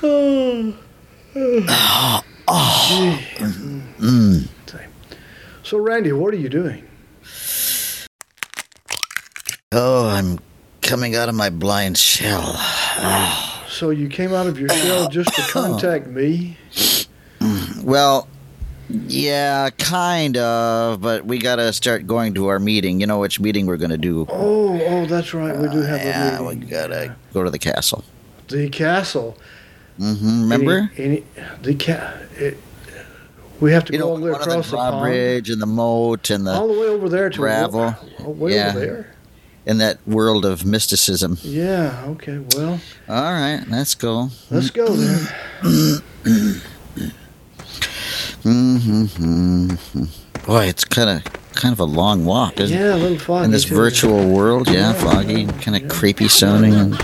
Mm. So, Randy, what are you doing? Oh, I'm coming out of my blind shell. So, you came out of your shell just to contact me? Well, yeah, kind of, but we gotta start going to our meeting. You know which meeting we're gonna do? Oh, oh, that's right. We do have yeah, a we gotta go to the castle. The castle. Hmm Remember? Any, any, the it, We have to You go know, all the way the across the, pond. drawbridge and the moat and the all the way over there to gravel. Oh, way Yeah. over there. in that world of mysticism. Yeah. Okay. Well, All right, let's go. let's go then. hmm Boy, it's kind of kind of a long walk, isn't it? Yeah, a little foggy. In this too. virtual world, yeah, foggy, kind of creepy sounding. And,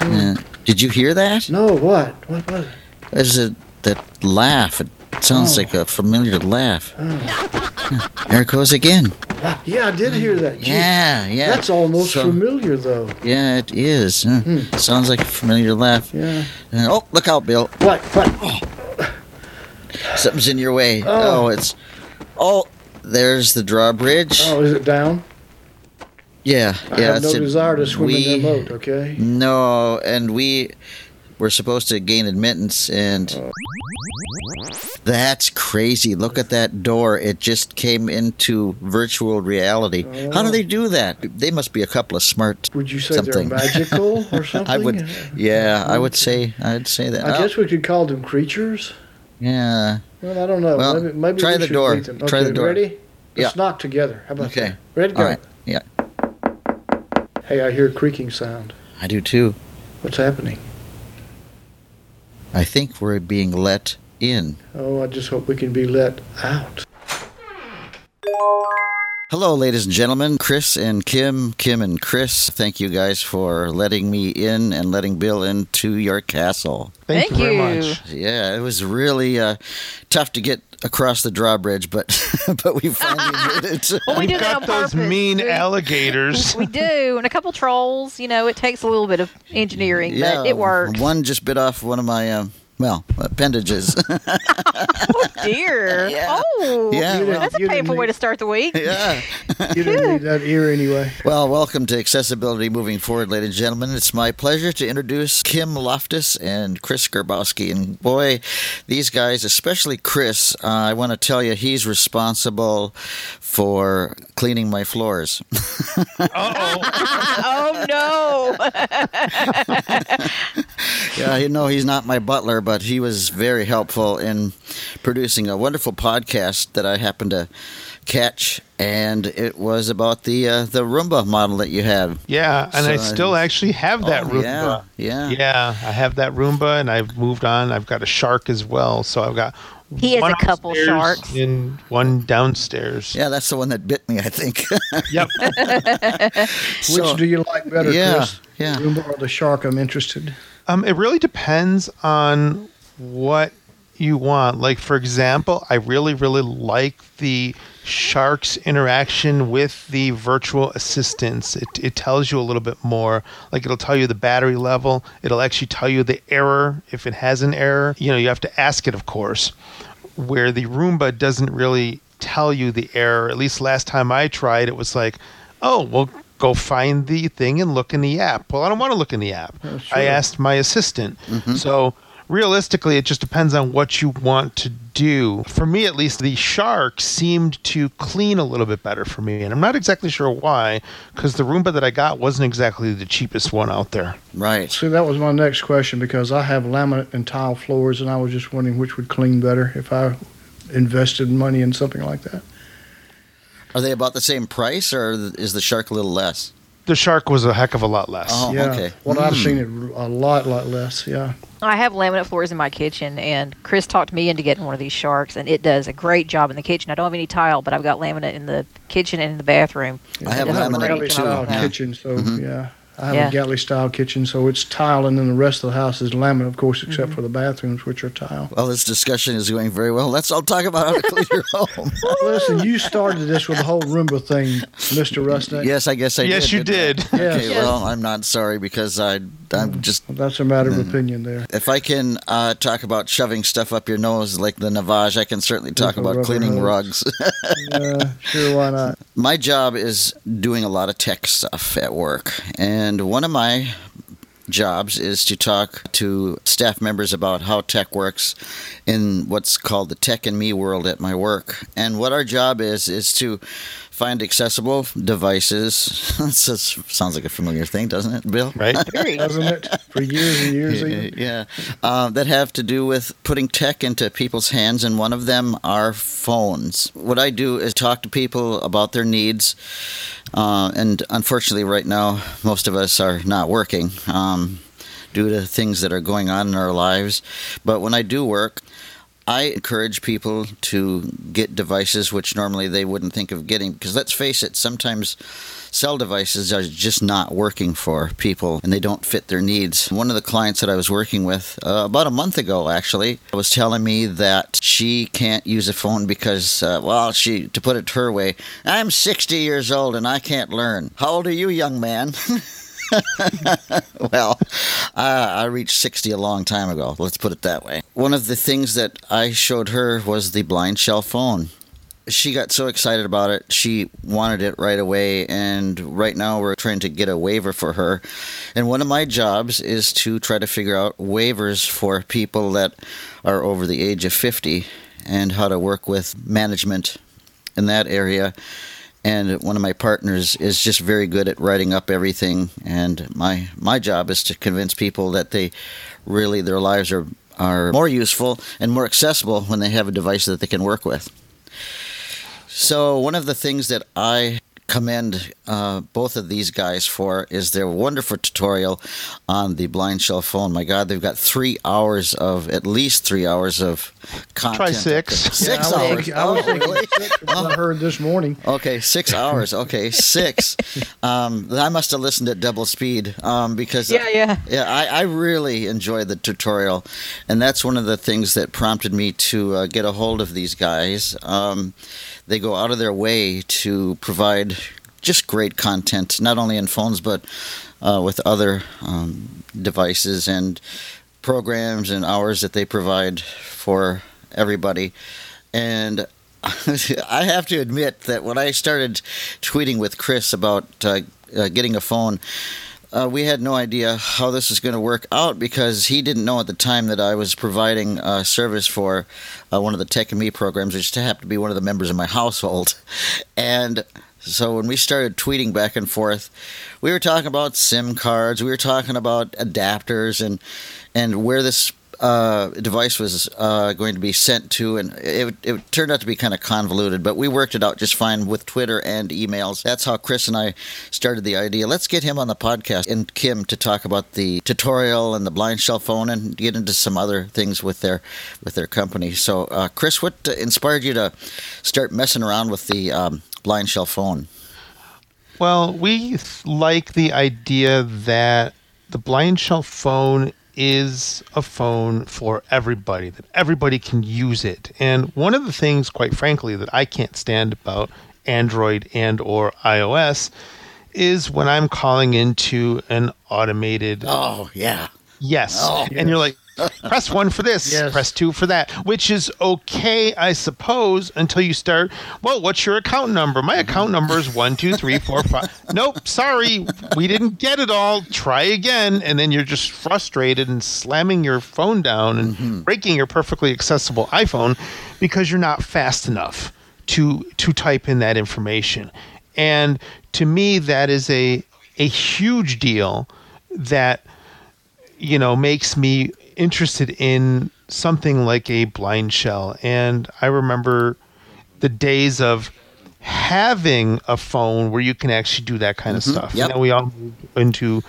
yeah. Did you hear that? No, what? What was it? There's a that laugh. It sounds Oh. like a familiar laugh. Oh. There it goes again. Yeah, I did hear that. Gee, Yeah, yeah. That's almost So- familiar, though. Yeah, it is. huh. Hmm. Sounds like a familiar laugh. Yeah. And- oh, look out, Bill. What? What? Oh. Something's in your way. Oh. Oh, it's. Oh, there's the drawbridge. Oh, is it down? Yeah, I yeah. have no desire to swim we, in that boat. Okay. No, and we were supposed to gain admittance, and Oh. that's crazy. Look at that door; it just came into virtual reality. How do Oh. they do that? They must be a couple of smart. Would you say Something. they're magical or something? I would, yeah, I would say, I'd say that. I Oh, guess we could call them creatures. yeah. Well, I don't know. Well, maybe, maybe try the should door. meet them. Try Okay, the door. Ready? Let's Yeah. knock together. How about Okay. that? Ready go? All right. Hey, I hear a creaking sound. I do too. What's happening? I think we're being let in. Oh, I just hope we can be let out. Hello, ladies and gentlemen. Chris and Kim, Kim and Chris, thank you guys for letting me in and letting Bill into your castle. Thank, Thank you very you. much. Yeah, it was really uh, tough to get across the drawbridge, but but we finally did it. Well, we We've do got on those purpose. mean We- alligators. We do, and a couple trolls. You know, it takes a little bit of engineering, yeah, but it works. One just bit off one of my um, well appendages. Oh dear! Yeah. Oh, Yeah, well- that's a You didn't painful way to start the week. yeah. You didn't need that ear anyway. Well, welcome to Accessibility Moving Forward, ladies and gentlemen. It's my pleasure to introduce Kim Loftis and Chris Grabowski. And boy, these guys, especially Chris, uh, I want to tell you, he's responsible for cleaning my floors. Uh-oh. oh no! yeah, you know, he's not my butler, but he was very helpful in producing a wonderful podcast that I happened to catch. And it was about the uh, the Roomba model that you have. Yeah, and I So, still actually have that Oh, Roomba. Yeah, yeah. Yeah, I have that Roomba, and I've moved on. I've got a shark as well, so I've got He has one a couple sharks. and one downstairs. Yeah, that's the one that bit me, I think. Yep. So- Which do you like better, Yeah, Chris? yeah. The Roomba or the shark? I'm interested. Um, it really depends on what you want. Like, for example, I really, really like the Shark's interaction with the virtual assistants. It, it tells you a little bit more. Like, it'll tell you the battery level, it'll actually tell you the error if it has an error. You know, you have to ask it, of course. Where the Roomba doesn't really tell you the error. At least last time I tried, it was like, oh, well, go find the thing and look in the app. Well, I don't want to look in the app. Oh, I asked my assistant. Mm-hmm. So realistically, it just depends on what you want to do. For me, at least, the shark seemed to clean a little bit better for me. And I'm not exactly sure why, because the Roomba that I got wasn't exactly the cheapest one out there. right. See, that was my next question because I have laminate and tile floors, and I was just wondering which would clean better if I invested money in something like that. Are they about the same price, or is the shark a little less? The shark was a heck of a lot less. Oh, yeah, okay. what I've Hmm. seen it a lot, lot less. Yeah, I have laminate floors in my kitchen, and Chris talked me into getting one of these sharks, and it does a great job in the kitchen. I don't have any tile, but I've got laminate in the kitchen and in the bathroom. I have It does a laminate great Galley too, job style of that. yeah. kitchen, so Mhm. yeah. I have Yeah. a galley style kitchen, so it's tile, and then the rest of the house is laminate, of course, Mm-hmm. except for the bathrooms, which are tile. Well, this discussion is going very well. Let's all talk about how to clean your home. Listen, you started this with the whole Roomba thing, Mister Rusnak. yes, I guess I yes, did. you didn't did. I? Yes. Okay, Yes. well, I'm not sorry because I I'm just That's a matter of opinion there. if I can uh, talk about shoving stuff up your nose like the Navage, I can certainly talk about cleaning rugs. Yeah, sure, why not? my job is doing a lot of tech stuff at work, and one of my jobs is to talk to staff members about how tech works in what's called the tech and me world at my work. And what our job is is to find accessible devices. this is- sounds like a familiar thing, doesn't it, Bill? Right? Doesn't it? For years and years. even. yeah, uh, that have to do with putting tech into people's hands, and one of them are phones. What I do is talk to people about their needs, uh, and unfortunately, right now, most of us are not working um, due to things that are going on in our lives. But when I do work, I encourage people to get devices which normally they wouldn't think of getting because let's face it, sometimes cell devices are just not working for people and they don't fit their needs. One of the clients that I was working with uh, about a month ago actually was telling me that she can't use a phone because, uh, well, she, to put it her way, I'm 60 years old and I can't learn. How old are you, young man? well, I, I reached 60 a long time ago. Let's put it that way. One of the things that I showed her was the blind shell phone. She got so excited about it, she wanted it right away. And right now, we're trying to get a waiver for her. And one of my jobs is to try to figure out waivers for people that are over the age of 50 and how to work with management in that area and one of my partners is just very good at writing up everything. And my my job is to convince people that they really their lives are are more useful and more accessible when they have a device that they can work with. So one of the things that i commend uh, both of these guys for is their wonderful tutorial on the blind shell phone my god they've got three hours of at least three hours of content Try six. six Yeah, I was hours I was Oh, thinking really? six, I heard this morning. Okay, six hours. Okay, six. Um, I must have listened at double speed um, because Yeah, yeah. yeah, I, I really enjoyed the tutorial, and that's one of the things that prompted me to uh, get a hold of these guys. Um, they go out of their way to provide just great content, not only in phones but uh, with other um, devices and programs and hours that they provide for everybody. And I have to admit that when I started tweeting with Chris about uh, uh, getting a phone, uh, we had no idea how this was going to work out because he didn't know at the time that I was providing uh, service for uh, one of the Tech and Me programs, which happened to be one of the members of my household. And so when we started tweeting back and forth, we were talking about SIM cards, we were talking about adapters, and and where this uh, device was uh, going to be sent to, and it, it turned out to be kind of convoluted, but we worked it out just fine with Twitter and emails. That's how Chris and I started the idea. Let's get him on the podcast and Kim to talk about the tutorial and the blind shell phone and get into some other things with their with their company. So, uh, Chris, what inspired you to start messing around with the um, blind shell phone? Well, we like the idea that the blind shell phone is a phone for everybody, that everybody can use it. And one of the things, quite frankly, that I can't stand about Android and or iOS is when I'm calling into an automated Oh, yeah. Yes. Oh. and you're like, press one for this, Yes. press two for that, which is okay, I suppose, until you start. Well, what's your account number? My account number is one, two, three, four, five. nope, sorry, we didn't get it all. Try again. And then you're just frustrated and slamming your phone down and mm-hmm. breaking your perfectly accessible iPhone because you're not fast enough to to type in that information. And to me, that is a a huge deal that you know makes me interested in something like a blind shell. And i remember the days of having a phone where you can actually do that kind of mm-hmm. stuff. Yep. we all moved into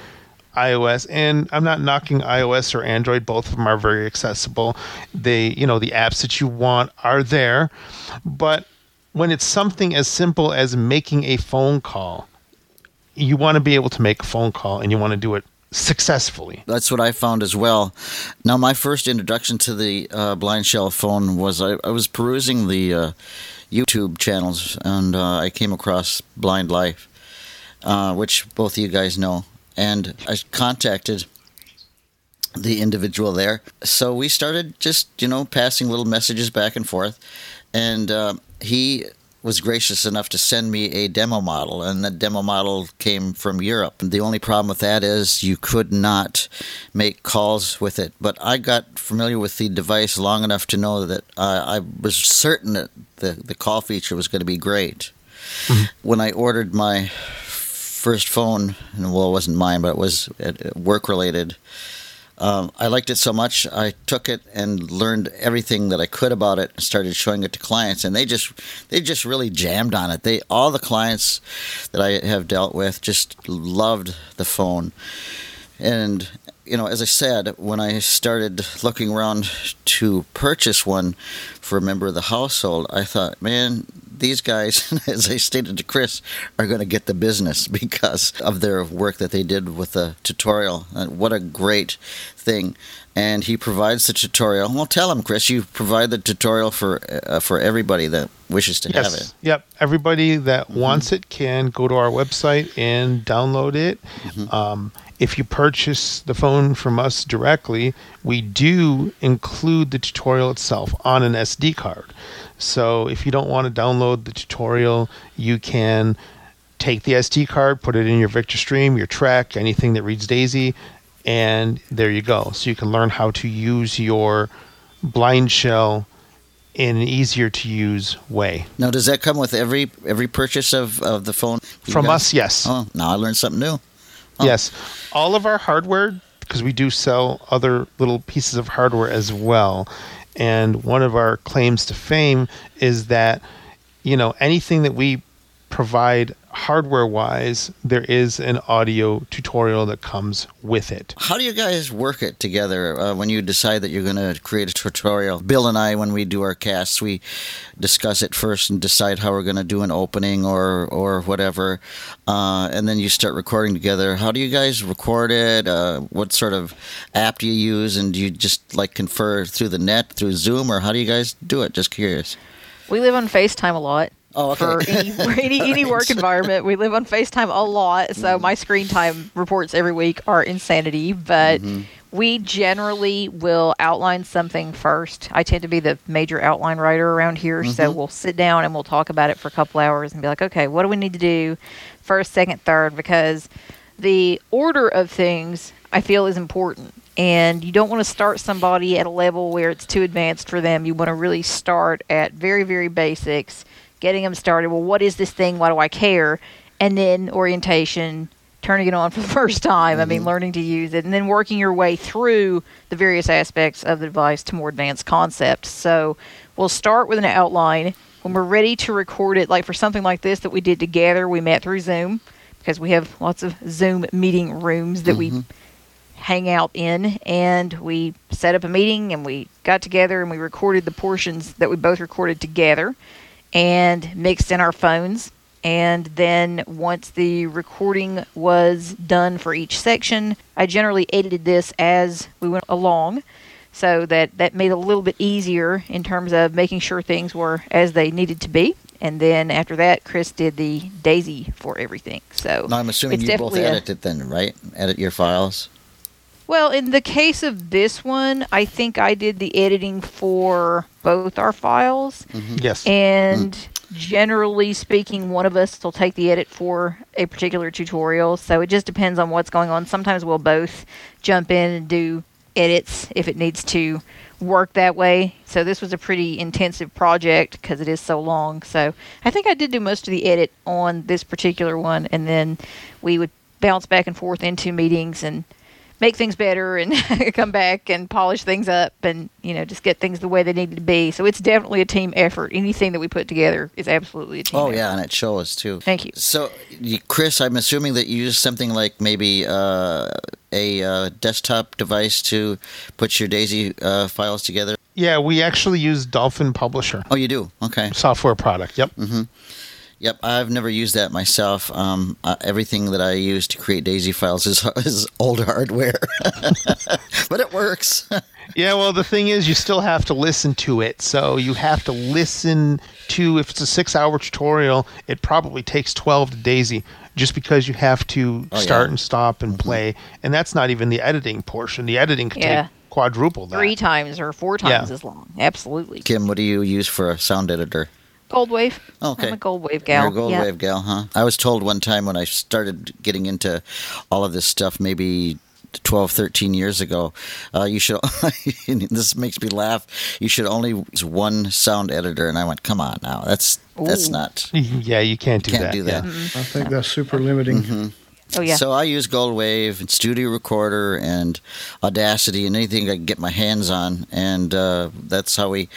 ios and i'm not knocking ios or android. Both of them are very accessible. They you know the apps that you want are there. But when it's something as simple as making a phone call you want to be able to make a phone call and you want to do it successfully. That's what I found as well. Now, my first introduction to the uh, blind shell phone was I, I was perusing the uh, YouTube channels and uh, I came across Blind Life, uh, which both of you guys know. And I contacted the individual there. So we started just, you know, passing little messages back and forth. And uh, he was gracious enough to send me a demo model, and the demo model came from Europe. The only problem with that is you could not make calls with it. But I got familiar with the device long enough to know that uh, I was certain that the, the call feature was going to be great. When I ordered my first phone, and well, it wasn't mine, but it was work related. Um, I liked it so much, I took it and learned everything that I could about it, and started showing it to clients, and they just they just really jammed on it. They all the clients that I have dealt with just loved the phone, and you know, as I said, when I started looking around to purchase one for a member of the household, I thought, man, these guys, as I stated to Chris, are going to get the business because of their work that they did with the tutorial. And what a great thing! And he provides the tutorial. Well, tell him, Chris, you provide the tutorial for uh, for everybody that wishes to have it. Yes. Yep. Everybody that wants it can go to our website and download it. Um, if you purchase the phone from us directly, we do include the tutorial itself on an SD card. So if you don't want to download the tutorial, you can take the SD card, put it in your Victor Stream, your Trek, anything that reads Daisy, and there you go. So you can learn how to use your blind shell in an easier to use way. Now, does that come with every every purchase of, of the phone From guys? us, yes. Oh, now I learned something new. Yes. All of our hardware, because we do sell other little pieces of hardware as well. And one of our claims to fame is that, you know, anything that we provide hardware wise, there is an audio tutorial that comes with it. How do you guys work it together uh, when you decide that you're going to create a tutorial? Bill and I, when we do our casts, we discuss it first and decide how we're going to do an opening or or whatever, uh, and then you start recording together. How do you guys record it? Uh, what sort of app do you use, and do you just like confer through the net through Zoom, or how do you guys do it? Just curious. We live on FaceTime a lot. Oh, okay. For any, any any work environment, we live on FaceTime a lot. So Mm-hmm. my screen time reports every week are insanity. But Mm-hmm. we generally will outline something first. I tend to be the major outline writer around here, so Mm-hmm. we'll sit down and we'll talk about it for a couple hours and be like, okay, what do we need to do first, second, third? Because the order of things I feel is important. And you don't want to start somebody at a level where it's too advanced for them. You want to really start at very, very basics, getting them started. Well, what is this thing? Why do I care? And then orientation, turning it on for the first time. I mean, mm-hmm. learning to use it, and then working your way through the various aspects of the device to more advanced concepts. So we'll start with an outline. When we're ready to record it, like for something like this that we did together, we met through Zoom because we have lots of Zoom meeting rooms that we mm-hmm. hang out in and we set up a meeting and we got together and we recorded the portions that we both recorded together and mixed in our phones and then once the recording was done for each section i generally edited this as we went along so that that made it a little bit easier in terms of making sure things were as they needed to be and then after that chris did the daisy for everything so Now I'm assuming you both edit it then, right? Edit your files. Well, in the case of this one, I think I did the editing for both our files. Mm-hmm. Yes. And mm. generally speaking, one of us will take the edit for a particular tutorial. So it just depends on what's going on. Sometimes we'll both jump in and do edits if it needs to work that way. So this was a pretty intensive project because it is so long. So I think I did do most of the edit on this particular one. And then we would bounce back and forth into meetings and make things better and come back and polish things up and you know just get things the way they needed to be so it's definitely a team effort anything that we put together is absolutely a team Oh effort. yeah, and it shows too. Thank you. So, Chris, I'm assuming that you use something like maybe uh, a uh, desktop device to put your Daisy uh, files together. yeah, we actually use Dolphin Publisher Oh, you do. Okay. software product. Yep. Yep. I've never used that myself. Um, uh, everything that I use to create Daisy files is, is old hardware, but it works. Yeah, well, the thing is, you still have to listen to it. So you have to listen to, if it's a six hour tutorial, it probably takes 12 to Daisy just because you have to Oh, start yeah. and stop and play. And that's not even the editing portion. The editing could Yeah. take quadruple that. Three times or four times Yeah. as long. Absolutely. Kim, what do you use for a sound editor? Gold wave. Okay. I'm a gold wave gal. You're a gold yeah. wave gal, huh? I was told one time when I started getting into all of this stuff, maybe 12, 13 years ago, uh, you should, this makes me laugh, you should only use one sound editor. And I went, come on now, that's, that's not, Yeah, you can't do can't that. do that. yeah. I think that's super limiting. Oh yeah. So I use Gold Wave and Studio Recorder and Audacity and anything I can get my hands on, and uh, that's how we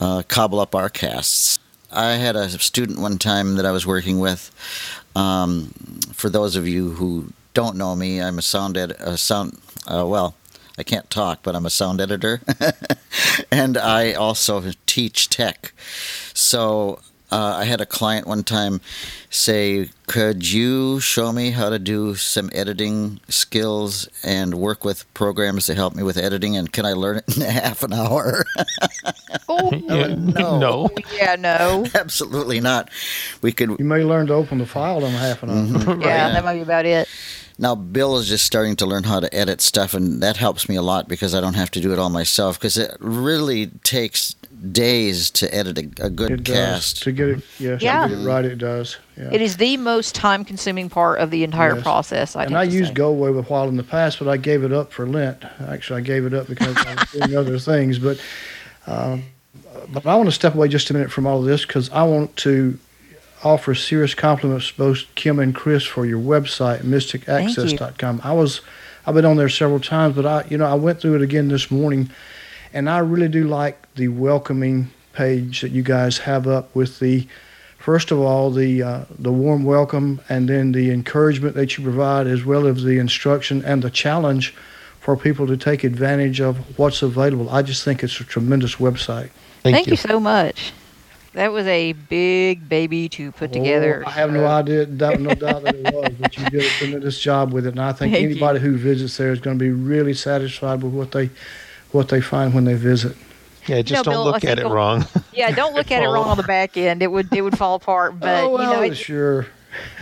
uh, cobble up our casts. I had a student one time that I was working with. Um, for those of you who don't know me, I'm a sound ed- a sound uh, well. I can't talk, but I'm a sound editor, and I also teach tech. So uh, I had a client one time say, "Could you show me how to do some editing skills and work with programs to help me with editing? And can I learn it in half an hour?" oh, Yeah, no. no. yeah, no. Absolutely not. We could You may learn to open the file in half an hour. Mm-hmm. Yeah, that might be about it. Now, Bill is just starting to learn how to edit stuff, and that helps me a lot because I don't have to do it all myself. Because it really takes days to edit a, a good It does. cast. To get it, yes, Yeah. to get it right, it does. Yeah. It is the most time consuming part of the entire Yes. process. I'd and I used say. GoldWave a while in the past, but I gave it up for Lent. Actually, I gave it up because I was doing other things. But um, but I want to step away just a minute from all of this because I want to offer serious compliments both Kim and Chris for your website, mysticaccess.com. I was I've been on there several times, but I you know I went through it again this morning, and I really do like the welcoming page that you guys have up with the first of all the uh, the warm welcome and then the encouragement that you provide as well as the instruction and the challenge for people to take advantage of what's available i just think it's a tremendous website Thank, Thank you. you so much. That was a big baby to put together. Oh, i have no so- idea doubt, no doubt that it was but you did a tremendous job with it and i think Thank you. anybody who visits there is going to be really satisfied with what they what they find when they visit Yeah, just No, don't Bill, look at it wrong. Yeah, don't look at it wrong on the back end. It would it would fall apart. But oh you well know, it, sure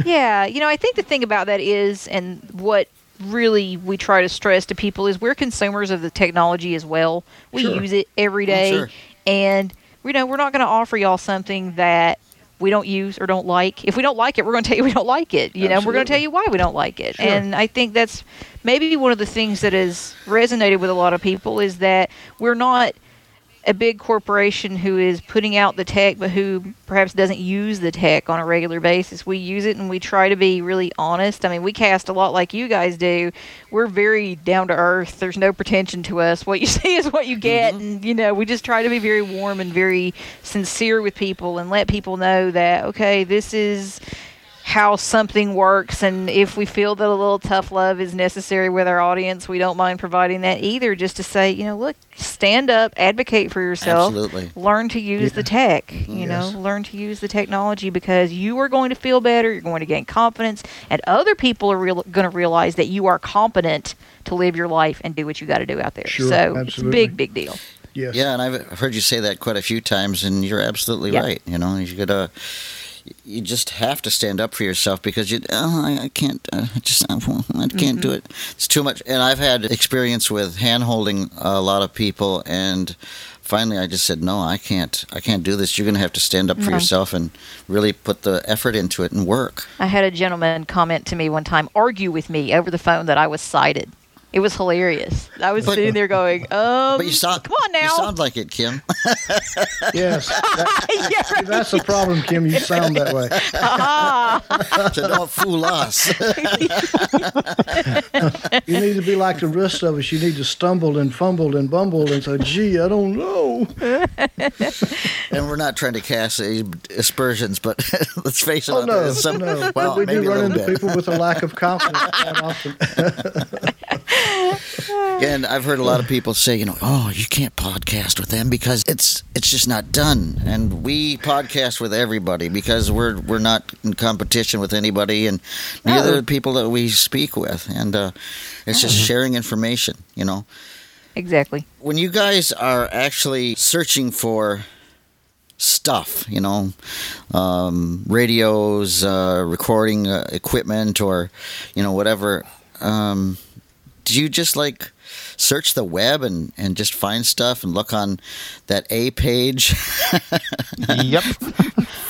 yeah, you know, I think the thing about that is, and what really we try to stress to people is we're consumers of the technology as well. We Sure. use it every Oh, sure. and you know, we're not going to offer y'all something that we don't use or don't like. If we don't like it, we're going to tell you we don't like it. You know, we're going to tell you why we don't like it. Sure. And I think that's maybe one of the things that has resonated with a lot of people is that we're not a big corporation who is putting out the tech but who perhaps doesn't use the tech on a regular basis. We use it and we try to be really honest. I mean, we cast a lot like you guys do. We're very down to earth. There's no pretension to us. What you see is what you get mm-hmm. and you know, we just try to be very warm and very sincere with people and let people know that okay, this is how something works and if we feel that a little tough love is necessary with our audience we don't mind providing that either just to say you know look stand up advocate for yourself Absolutely. learn to use the tech mm-hmm. you know learn to use the technology because you are going to feel better you're going to gain confidence and other people are real, going to realize that you are competent to live your life and do what you got to do out there. Sure, so it's a big big deal. Yes. Yeah, and I've heard you say that quite a few times, and you're absolutely Yeah. right. You know, you gotta, you just have to stand up for yourself because you, oh, I, I can't, uh, I just, I can't do it. It's too much. And I've had experience with hand holding a lot of people, and finally, I just said, no, I can't, I can't do this. You're gonna have to stand up for No. yourself and really put the effort into it and work. I had a gentleman comment to me one time, argue with me over the phone that I was sighted. It was hilarious. I was But- sitting there going, um, But you sound, come on now. you sound like it, Kim. yes that- yeah, right. that's the problem kim you sound that way so don't fool us. You need to be like the rest of us. You need to stumble and fumble and bumble and say, gee, I don't know. And we're not trying to cast aspersions, but let's face it, Oh, out there, no. there's some, no. well, we maybe do a run into bit. people with a lack of confidence often. And I've heard a lot of people say, you know, oh, you can't podcast with them because it's it's just not done. And we podcast with everybody because we're we're not in competition with anybody, and neither No. the people that we speak with. And uh, it's just sharing information, you know. exactly. when you guys are actually searching for stuff, you know, um, radios, uh, recording uh, equipment, or you know whatever, um, do you just like search the web and, and just find stuff and look on that A page? yep.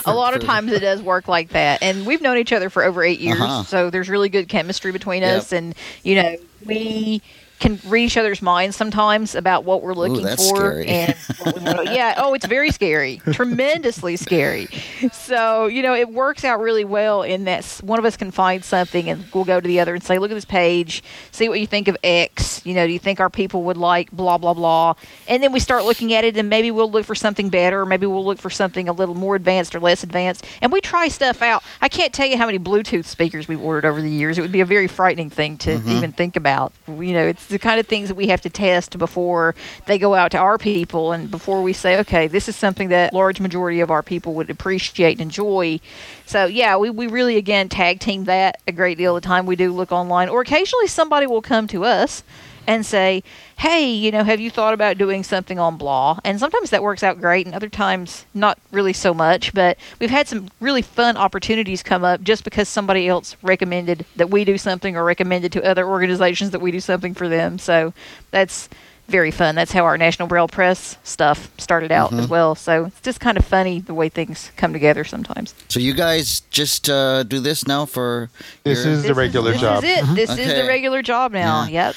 a lot of times it does work like that and we've known each other for over eight years Uh-huh. so there's really good chemistry between Yep. us and you know we can read each other's minds sometimes about what we're looking that's for scary. and yeah oh it's very scary tremendously scary. So you know it works out really well in that one of us can find something and we'll go to the other and say look at this page see what you think of x you know do you think our people would like blah blah blah? And then we start looking at it and maybe we'll look for something better or maybe we'll look for something a little more advanced or less advanced. And we try stuff out. I can't tell you how many bluetooth speakers we've ordered over the years. It would be a very frightening thing to mm-hmm. even think about. You know it's the kind of things that we have to test before they go out to our people and before we say okay this is something that large majority of our people would appreciate and enjoy. So yeah we, we really again tag team that a great deal of the time. We do look online. Or occasionally somebody will come to us and say, hey, you know, have you thought about doing something on blah? And sometimes that works out great, and other times not really so much. But we've had some really fun opportunities come up just because somebody else recommended that we do something or recommended to other organizations that we do something for them. So that's very fun. That's how our National Braille Press stuff started out as well. So it's just kind of funny the way things come together sometimes. so you guys just uh, do this now for This your- is the This regular this job. is it. This is the regular job now. Yeah. Yep.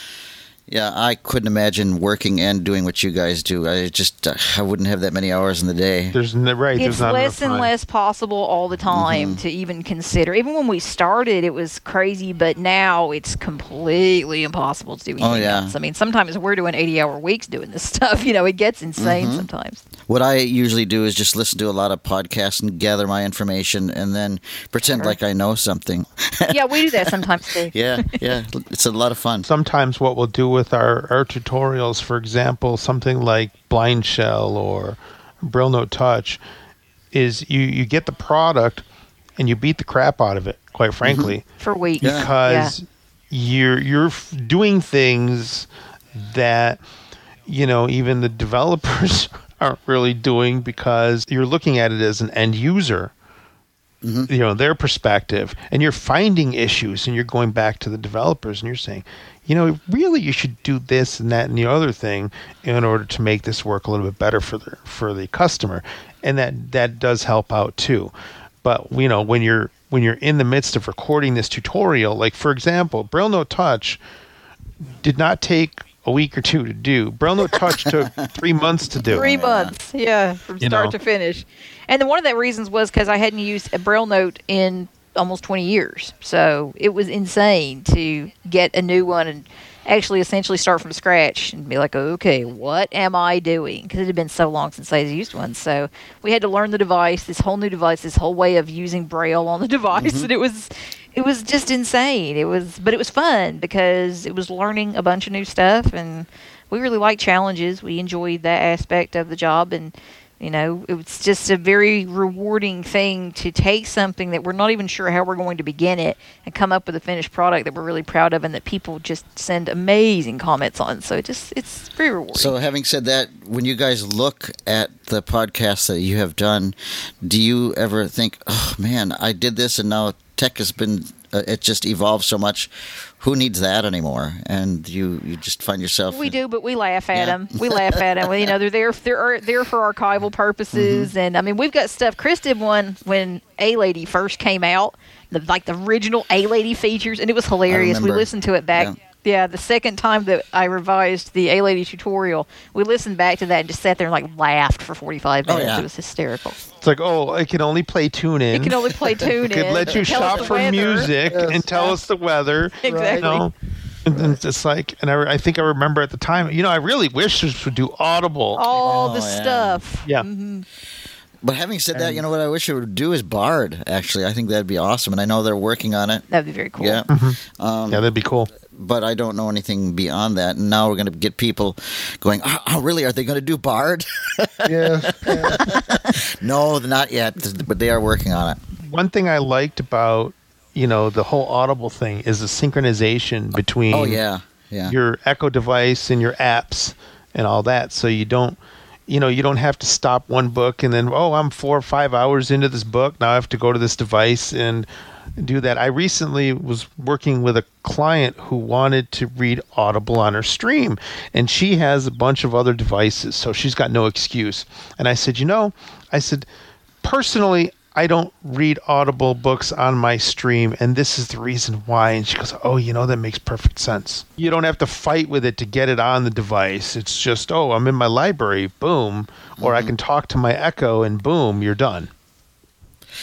Yeah, I couldn't imagine working and doing what you guys do. I just uh, I wouldn't have that many hours in the day. There's n- right. it's there's not less and less possible all the time Mm-hmm. to even consider. Even when we started, it was crazy, but now it's completely impossible to do anything Oh, yeah. else. I mean, sometimes we're doing eighty-hour weeks doing this stuff. You know, it gets insane Mm-hmm. sometimes. What I usually do is just listen to a lot of podcasts and gather my information and then pretend Sure. like I know something. yeah, we do that sometimes too. Yeah, yeah, it's a lot of fun. sometimes what we'll do with our, our tutorials, for example, something like Blind Shell or Braille Note Touch, is you, you get the product and you beat the crap out of it, quite mm-hmm. frankly, For weeks. Yeah. because you're you're doing things that you know even the developers aren't really doing because you're looking at it as an end user mm-hmm. you know their perspective and you're finding issues and you're going back to the developers and you're saying you know really you should do this and that and the other thing in order to make this work a little bit better for the for the customer. And that that does help out too. But you know when you're when you're in the midst of recording this tutorial like for example braille note touch did not take a week or two to do braille note touch took three months to do Three months, yeah, from You start know. to finish. And then one of the reasons was because I hadn't used a Braille note in almost 20 years. So it was insane to get a new one and actually essentially start from scratch and be like, okay, what am I doing? Because it had been so long since I had used one. So we had to learn the device, this whole new device, this whole way of using Braille on the device. Mm-hmm. And it was. It was just insane. It was, but it was fun because it was learning a bunch of new stuff, and we really like challenges. We enjoyed that aspect of the job, and you know, it's just a very rewarding thing to take something that we're not even sure how we're going to begin it and come up with a finished product that we're really proud of and that people just send amazing comments on. So it just it's very rewarding. So, having said that, when you guys look at the podcasts that you have done, do you ever think, "Oh man, I did this, and now tech has been uh, it just evolved so much. Who needs that anymore?" And you you just find yourself We do, but we laugh at Yeah. them. We laugh at them. You know, they're there. They're there for archival purposes, Mm-hmm. and I mean, we've got stuff. Chris did one when A Lady first came out, the, like the original A Lady features, and it was hilarious. We listened to it back. Yeah. Yeah. the second time that I revised the A Lady tutorial, we listened back to that and just sat there and like laughed for 45 minutes. Oh, yeah. It was hysterical. It's like, oh, I can only play tune in. It can only play tune could in. let you shop for weather. music Yes. and tell us the weather. Exactly. You know? And then it's like, and I, I think I remember at the time, you know, I really wish this would do Audible. All Oh, the yeah. stuff. Yeah. But having said that, you know what I wish it would do is Bard. Actually, I think that'd be awesome, and I know they're working on it. That'd be very cool. Yeah, Mm-hmm. um, yeah, that'd be cool. But I don't know anything beyond that. And now we're going to get people going. Oh, oh, really? Are they going to do Bard? Yes. yes. no, not yet, but they are working on it. One thing I liked about, you know, the whole Audible thing is the synchronization oh, between Oh yeah, yeah. your Echo device and your apps and all that. So you don't, you know, you don't have to stop one book and then oh, I'm four or five hours into this book. Now I have to go to this device and do that. I recently was working with a client who wanted to read Audible on her stream, and she has a bunch of other devices, so she's got no excuse. And I said, you know, I said, personally, I don't read Audible books on my stream, and this is the reason why. And she goes, Oh, you know, that makes perfect sense. You don't have to fight with it to get it on the device. It's just, Oh, I'm in my library, boom. Or I mm-hmm. can talk to my Echo, and boom, you're done.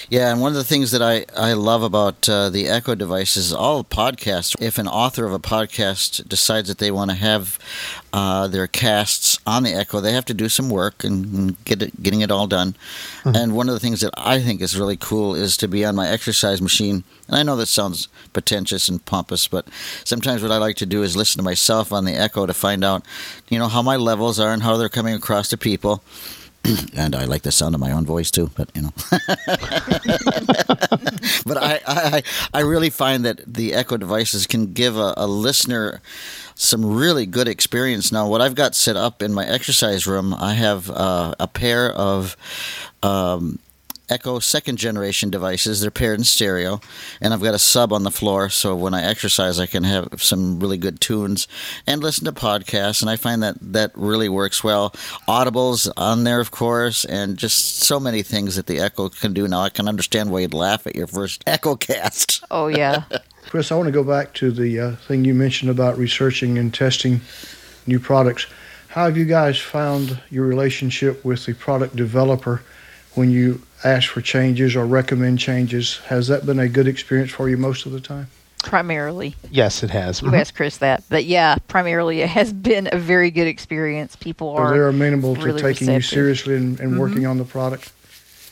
Yeah, and one of the things that I, I love about uh, the Echo device is all podcasts. If an author of a podcast decides that they want to have uh, their casts on the Echo, they have to do some work and, get it, getting it all done. Mm-hmm. And one of the things that I think is really cool is to be on my exercise machine. And I know that sounds pretentious and pompous, but sometimes what I like to do is listen to myself on the Echo to find out, you know, how my levels are and how they're coming across to people. and I like the sound of my own voice too. But you know, but I, I I really find that the Echo devices can give a, a, listener some really good experience. Now, what I've got set up in my exercise room, I have uh, a pair of um, Echo second generation devices. They're paired in stereo, and I've got a sub on the floor, so when I exercise, I can have some really good tunes and listen to podcasts. And I find that that really works well. Audibles on there, of course, and just so many things that the Echo can do. Now I can understand why you'd laugh at your first Echo cast. Oh yeah. Chris, I want to go back to the uh, thing you mentioned about researching and testing new products. How have you guys found your relationship with the product developer when you ask for changes or recommend changes. Has that been a good experience for you most of the time? Primarily. Yes, it has. You mm-hmm. asked Chris that. But yeah, primarily it has been a very good experience. People are. So they're amenable really to taking receptive. you seriously and, and mm-hmm. working on the product?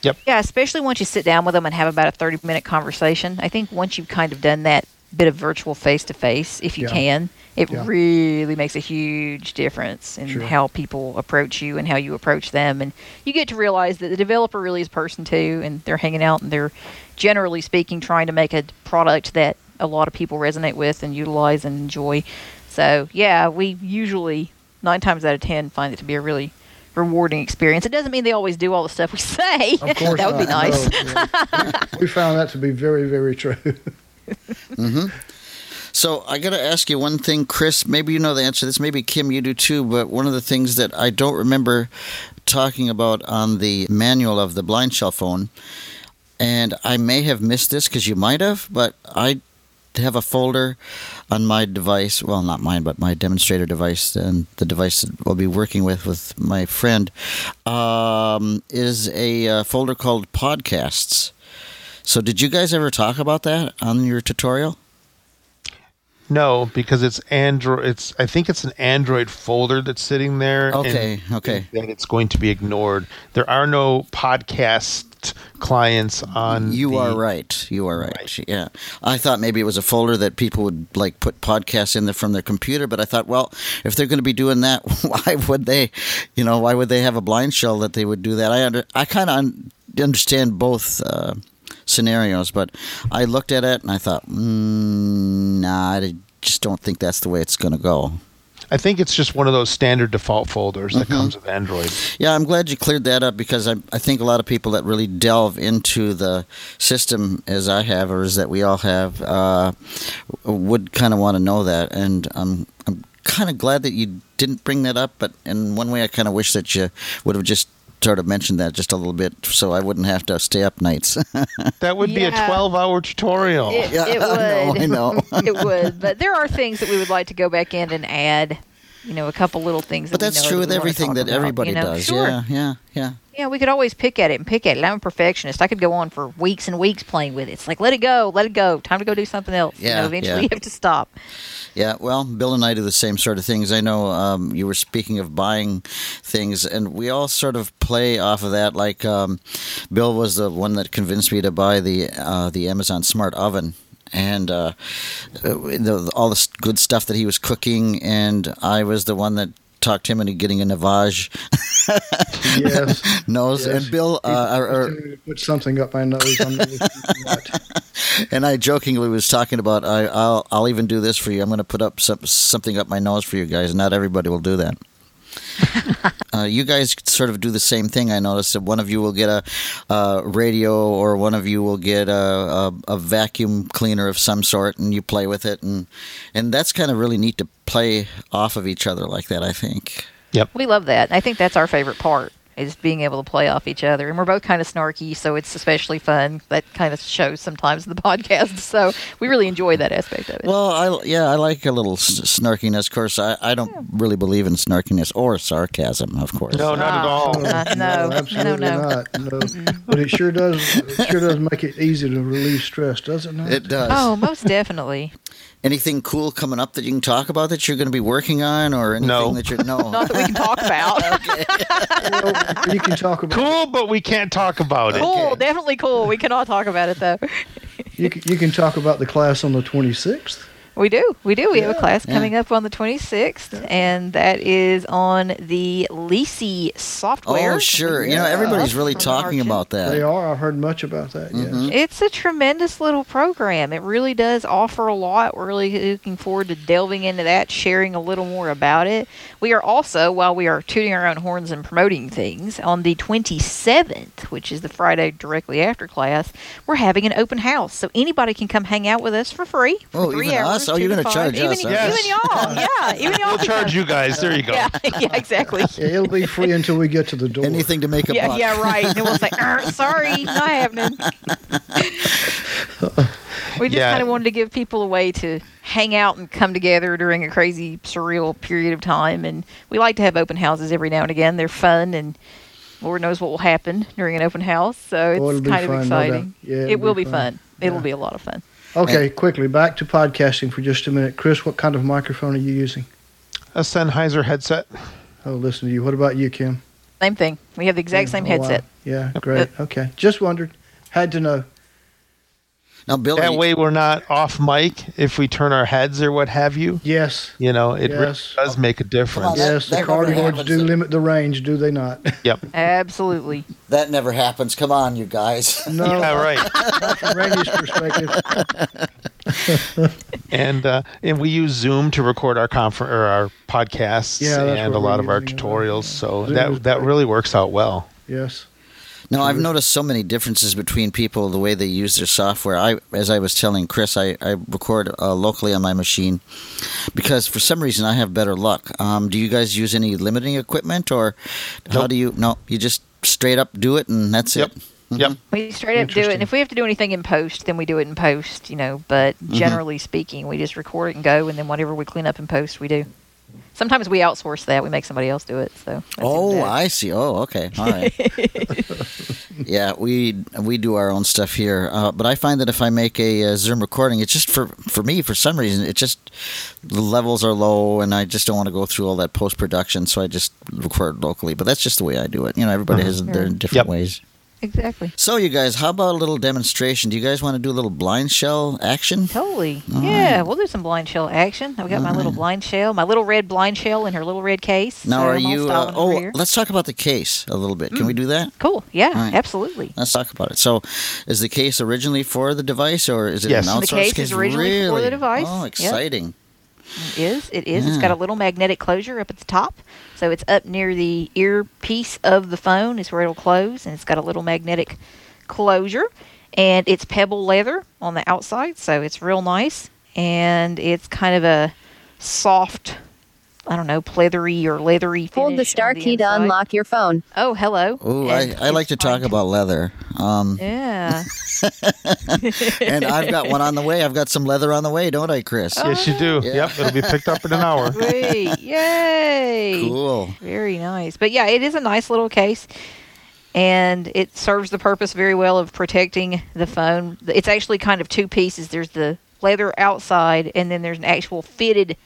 Yep. Yeah, especially once you sit down with them and have about a 30 minute conversation. I think once you've kind of done that bit of virtual face to face, if you yeah. can, it yeah. really makes a huge difference in sure. how people approach you and how you approach them. And you get to realize that the developer really is a person too, and they're hanging out and they're generally speaking trying to make a product that a lot of people resonate with and utilize and enjoy. So, yeah, we usually, nine times out of ten, find it to be a really rewarding experience. It doesn't mean they always do all the stuff we say. Of course that would be nice. No, yeah. we found that to be very, very true. mm-hmm. So I got to ask you one thing, Chris. Maybe you know the answer to this. Maybe Kim, you do too. But one of the things that I don't remember talking about on the manual of the blind shell phone, and I may have missed this because you might have, but I have a folder on my device. Well, not mine, but my demonstrator device, and the device that we'll be working with with my friend um, is a uh, folder called podcasts. So, did you guys ever talk about that on your tutorial? No, because it's Android. It's I think it's an Android folder that's sitting there. Okay, okay. That it's going to be ignored. There are no podcast clients on. You the, are right. You are right. right. Yeah, I thought maybe it was a folder that people would like put podcasts in there from their computer, but I thought, well, if they're going to be doing that, why would they? You know, why would they have a blind shell that they would do that? I under, I kind of un- understand both. Uh, scenarios. But I looked at it and I thought, mm, nah, I just don't think that's the way it's going to go. I think it's just one of those standard default folders that mm-hmm. comes with Android. Yeah, I'm glad you cleared that up because I, I think a lot of people that really delve into the system as I have, or as that we all have, uh, would kind of want to know that. And I'm, I'm kind of glad that you didn't bring that up, but in one way, I kind of wish that you would have just sort of mentioned that just a little bit so I wouldn't have to stay up nights. that would be a 12 hour tutorial. It, yeah, it would. I know. I know. it would. But there are things that we would like to go back in and add. You know, a couple little things. But that that's true that with everything that about, everybody you know? does. Sure. Yeah, yeah, yeah. Yeah, we could always pick at it and pick at it. I'm a perfectionist. I could go on for weeks and weeks playing with it. It's like, let it go, let it go. Time to go do something else. Yeah, you know, eventually yeah. you have to stop. Yeah, well, Bill and I do the same sort of things. I know um, you were speaking of buying things, and we all sort of play off of that. Like um, Bill was the one that convinced me to buy the uh, the Amazon Smart Oven and uh, the, all the good stuff that he was cooking, and I was the one that talked him into getting a Navage yes. nose. Yes. And Bill, uh, or, or, put something up my nose. I'm never keeping that. and I jokingly was talking about I, I'll I'll even do this for you. I'm going to put up some, something up my nose for you guys. Not everybody will do that. uh, you guys sort of do the same thing. I noticed that one of you will get a, uh radio, or one of you will get a, a, a vacuum cleaner of some sort, and you play with it, and and that's kind of really neat to play off of each other like that. I think. Yep. We love that. I think that's our favorite part is being able to play off each other. And we're both kind of snarky, so it's especially fun. That kind of shows sometimes in the podcast. So we really enjoy that aspect of it. Well, I yeah, I like a little s- snarkiness. Of course, I, I don't really believe in snarkiness or sarcasm. Of course. No, not at all. Uh, no, no, absolutely no. not. No, but it sure does. It sure does make it easy to relieve stress, doesn't it? It does. Oh, most definitely. Anything cool coming up that you can talk about that you're going to be working on, or anything No. that you're no? Not that we can talk about. Well, you can talk about. Cool, but we can't talk about it. cool, definitely cool. We cannot talk about it though. You can, you can talk about the class on the 26th. We do. We do. We have a class Yeah. coming up on the 26th, and that is on the Leasey software. Oh, sure. You know, everybody's really talking about that. They are. I've heard much about that. Mhm. Yes. It's a tremendous little program. It really does offer a lot. We're really looking forward to delving into that, sharing a little more about it. We are also, while we are tooting our own horns and promoting things, on the 27th, which is the Friday directly after class, we're having an open house. So anybody can come hang out with us for free. For Oh, three even hours, us? Oh, two you're gonna five. charge even, us, huh? Yes. Even y'all. Yeah. Even y'all. We'll charge you guys. There you go. Yeah, yeah, exactly. Yeah, it'll be free until we get to the door. Anything to make a Yeah, buck. yeah, right. And we'll say, "Er, sorry, not happening. we just Yeah. kind of wanted to give people a way to hang out and come together during a crazy, surreal period of time. And we like to have open houses every now and again. They're fun, and Lord knows what will happen during an open house. So it's Oh, kind of fun, no exciting. doubt. Yeah, it'll be be fun. fun. It'll Yeah. be a lot of fun. Okay, quickly back to podcasting for just a minute. Chris, what kind of microphone are you using? A Sennheiser headset. Oh, listen to you. What about you, Kim? Same thing. We have the exact same Oh, wow. headset. Yeah, great. Okay, just wondered. Had to know. Now, Billy, That way we're not off mic if we turn our heads or what have you. Yes, You know, it really does make a difference. On, That- yes. The that cardboards never do limit the range, do they not? Yep. Absolutely. that never happens. Come on, you guys. no, Yeah, right. not from Randy's perspective. and uh, and we use Zoom to record our confer- or our podcasts Yeah, and a lot of our using as tutorials. So Zoom that that great. really works out well. Yes. No, I've noticed so many differences between people the way they use their software. I, as I was telling Chris, I, I record uh, locally on my machine because for some reason I have better luck. Um, do you guys use any limiting equipment, or how Nope. do you? No, you just straight up do it, and that's Yep. it. Yep. We straight up do it, and if we have to do anything in post, then we do it in post, you know. But Mm-hmm. generally speaking, we just record it and go, and then whatever we clean up in post, we do. Sometimes we outsource that; we make somebody else do it. So. Oh. I see. Oh, okay. All right. yeah, we we do our own stuff here, uh, but I find that if I make a, uh Zoom recording, it's just for for me for some reason it just the levels are low, and I just don't want to go through all that post production, so I just record locally. But that's just the way I do it. You know, everybody has their different Yep. ways. Exactly. So, you guys, how about a little demonstration? Do you guys want to do a little blind shell action? Totally. All yeah, right. we'll do some blind shell action. I've got my All little blind shell, my little red blind shell in her little red case. Now, so are I'm you? Uh, oh, rear. let's talk about the case a little bit. Can we do that? cool. Yeah, All right. absolutely. Let's talk about it. So, is the case originally for the device, or is it Yes. an The outsourced case is originally for the Really? device. Oh, Yep. It is. It is. It's Yeah. got a little magnetic closure up at the top. So it's up near the earpiece of the phone is where it'll close. And it's got a little magnetic closure. And it's pebble leather on the outside. So it's real nice. And it's kind of a soft, I don't know, pleathery or leathery Hold the star on the key to unlock your phone. Oh, hello. Oh, I, I like to it's talk about leather. Um, Yeah. and I've got one on the way. I've got some leather on the way, don't I, Chris? Oh, yes, you do. Yeah. Yep. It'll be picked up in an hour. Sweet. Yay. Cool. Very nice. But yeah, it is a nice little case. And it serves the purpose very well of protecting the phone. It's actually kind of two pieces. There's the leather outside, and then there's an actual fitted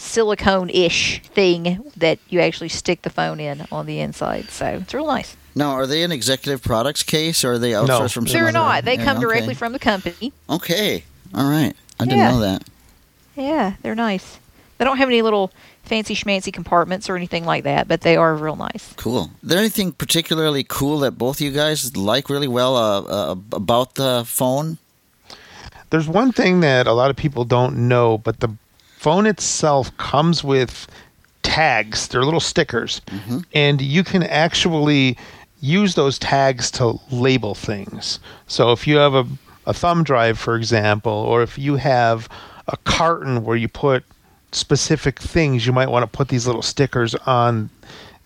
silicone ish thing that you actually stick the phone in on the inside. So it's real nice. Now, are they an executive products case, or are they outsourced No. from? some They're other- not. They Yeah, come okay. directly from the company. Okay. All right. I didn't Yeah. know that. Yeah, they're nice. They don't have any little fancy schmancy compartments or anything like that, but they are real nice. Cool. Is there anything particularly cool that both you guys like really well uh, uh, about the phone? There's one thing that a lot of people don't know, but the phone itself comes with tags. They're little stickers, mm-hmm. and you can actually use those tags to label things. So if you have a, a thumb drive, for example, or if you have a carton where you put specific things, you might want to put these little stickers on,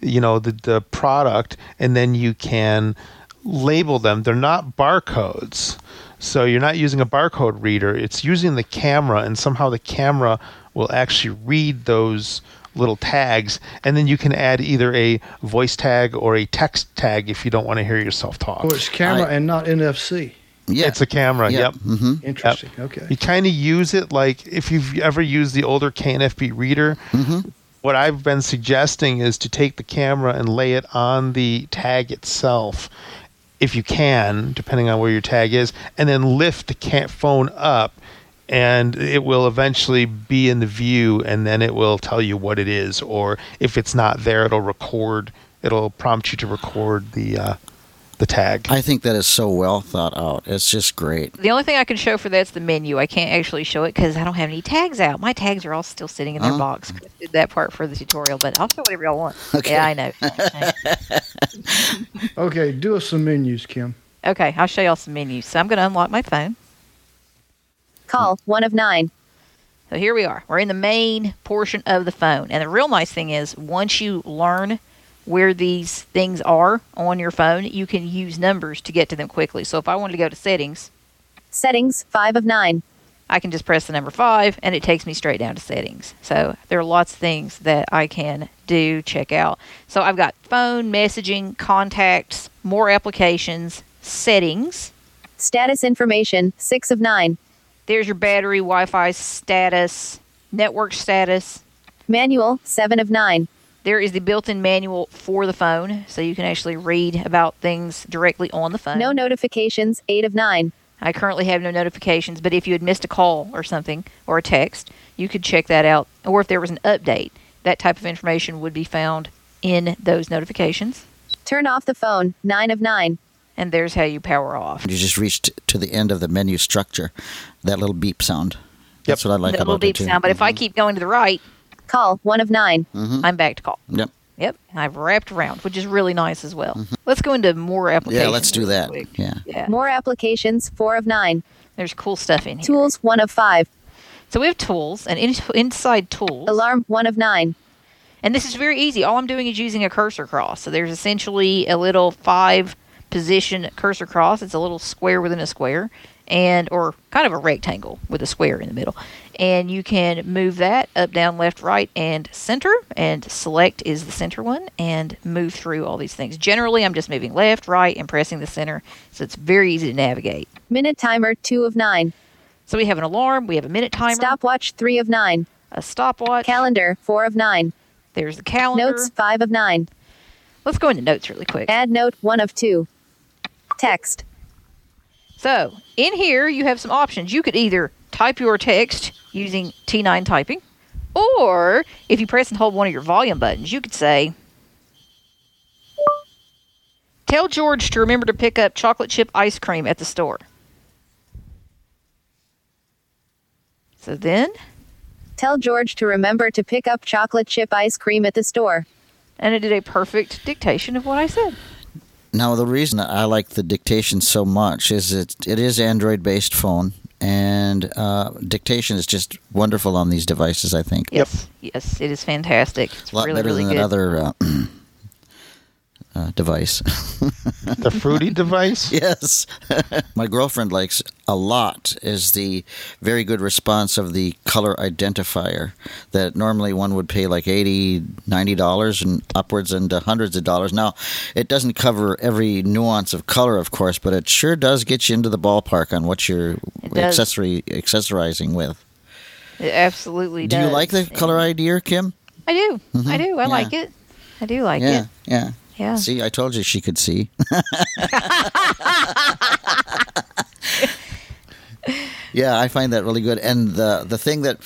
you know, the, the product, and then you can label them. They're not barcodes. So you're not using a barcode reader, it's using the camera, and somehow the camera will actually read those little tags, and then you can add either a voice tag or a text tag if you don't want to hear yourself talk. Oh, it's camera I- and not NFC. Yeah. It's a camera, Yeah. yep. hmm Interesting. Okay. You kind of use it like if you've ever used the older KNFB reader. What I've been suggesting is to take the camera and lay it on the tag itself, if you can, depending on where your tag is, and then lift the phone up, and it will eventually be in the view, and then it will tell you what it is, or if it's not there, it'll record. It'll prompt you to record the uh, the tag. I think that is so well thought out. It's just great. The only thing I can show for that's the menu. I can't actually show it because I don't have any tags out. My tags are all still sitting in their Oh. box. Chris did that part for the tutorial, but I'll show whatever y'all want. Okay. Yeah, I know. Okay. Do us some menus, Kim. okay, I'll show y'all some menus. So I'm going to unlock my phone. Call 1 of 9. So here we are. We're in the main portion of the phone. And the real nice thing is once you learn where these things are on your phone, you can use numbers to get to them quickly. So if I wanted to go to settings, Settings 5 of 9. I can just press the number 5 and it takes me straight down to settings. So there are lots of things that I can do, check out. So I've got phone, messaging, contacts, more applications, settings. Status information 6 of 9. There's your battery, Wi-Fi status, network status, Manual 7 of 9. There is the built-in manual for the phone, so you can actually read about things directly on the phone. No notifications 8 of 9. I currently have no notifications, but if you had missed a call or something or a text, you could check that out. Or if there was an update, that type of information would be found in those notifications. Turn off the phone 9 of 9. Mm-hmm. And there's how you power off. You just reached to the end of the menu structure. That little beep sound. Yep. That's what I like the little about beep it too. sound. But if I keep going to the right, Call 1 of 9. I'm back to call. Yep. Yep, I've wrapped around, which is really nice as well. Let's go into more applications. Mm-hmm. Yeah, let's do that. Yeah. Yeah, More applications 4 of 9. there's cool stuff in here. Tools 1 of 5. So we have tools, and in, inside tools, Alarm 1 of 9. And this is very easy. All I'm doing is using a cursor cross. So there's essentially a little five position cursor cross. It's a little square within a square and or kind of a rectangle with a square in the middle. And you can move that up, down, left, right, and center. And select is the center one and move through all these things. Generally, I'm just moving left, right, and pressing the center. So it's very easy to navigate. Minute timer 2 of 9. So we have an alarm, we have a minute timer, Stopwatch 3 of 9. a stopwatch. Calendar 4 of 9. There's the calendar. Notes 5 of 9. Let's go into notes really quick. Add note 1 of 2. Text. So, in here, you have some options. You could either type your text using T9 typing, or if you press and hold one of your volume buttons, you could say, Tell George to remember to pick up chocolate chip ice cream at the store. So then, Tell George to remember to pick up chocolate chip ice cream at the store. and it did a perfect dictation of what I said. Now, the reason I like the dictation so much is it it is Android based phone, and uh, dictation is just wonderful on these devices. I think Yes, yes, it is fantastic. It's a lot really, better really than good. another uh, uh, device. the fruity device. yes, my girlfriend likes a lot is the very good response of the color identifier that normally one would pay like 80 90 dollars and upwards into hundreds of dollars now it doesn't cover every nuance of color of course but it sure does get you into the ballpark on what you're accessory accessorizing with It absolutely do does. you like the color ID, kim I do. I Mhm. do. I Yeah. like it. I do like yeah it. yeah Yeah. see i told you she could see yeah i find that really good and the the thing that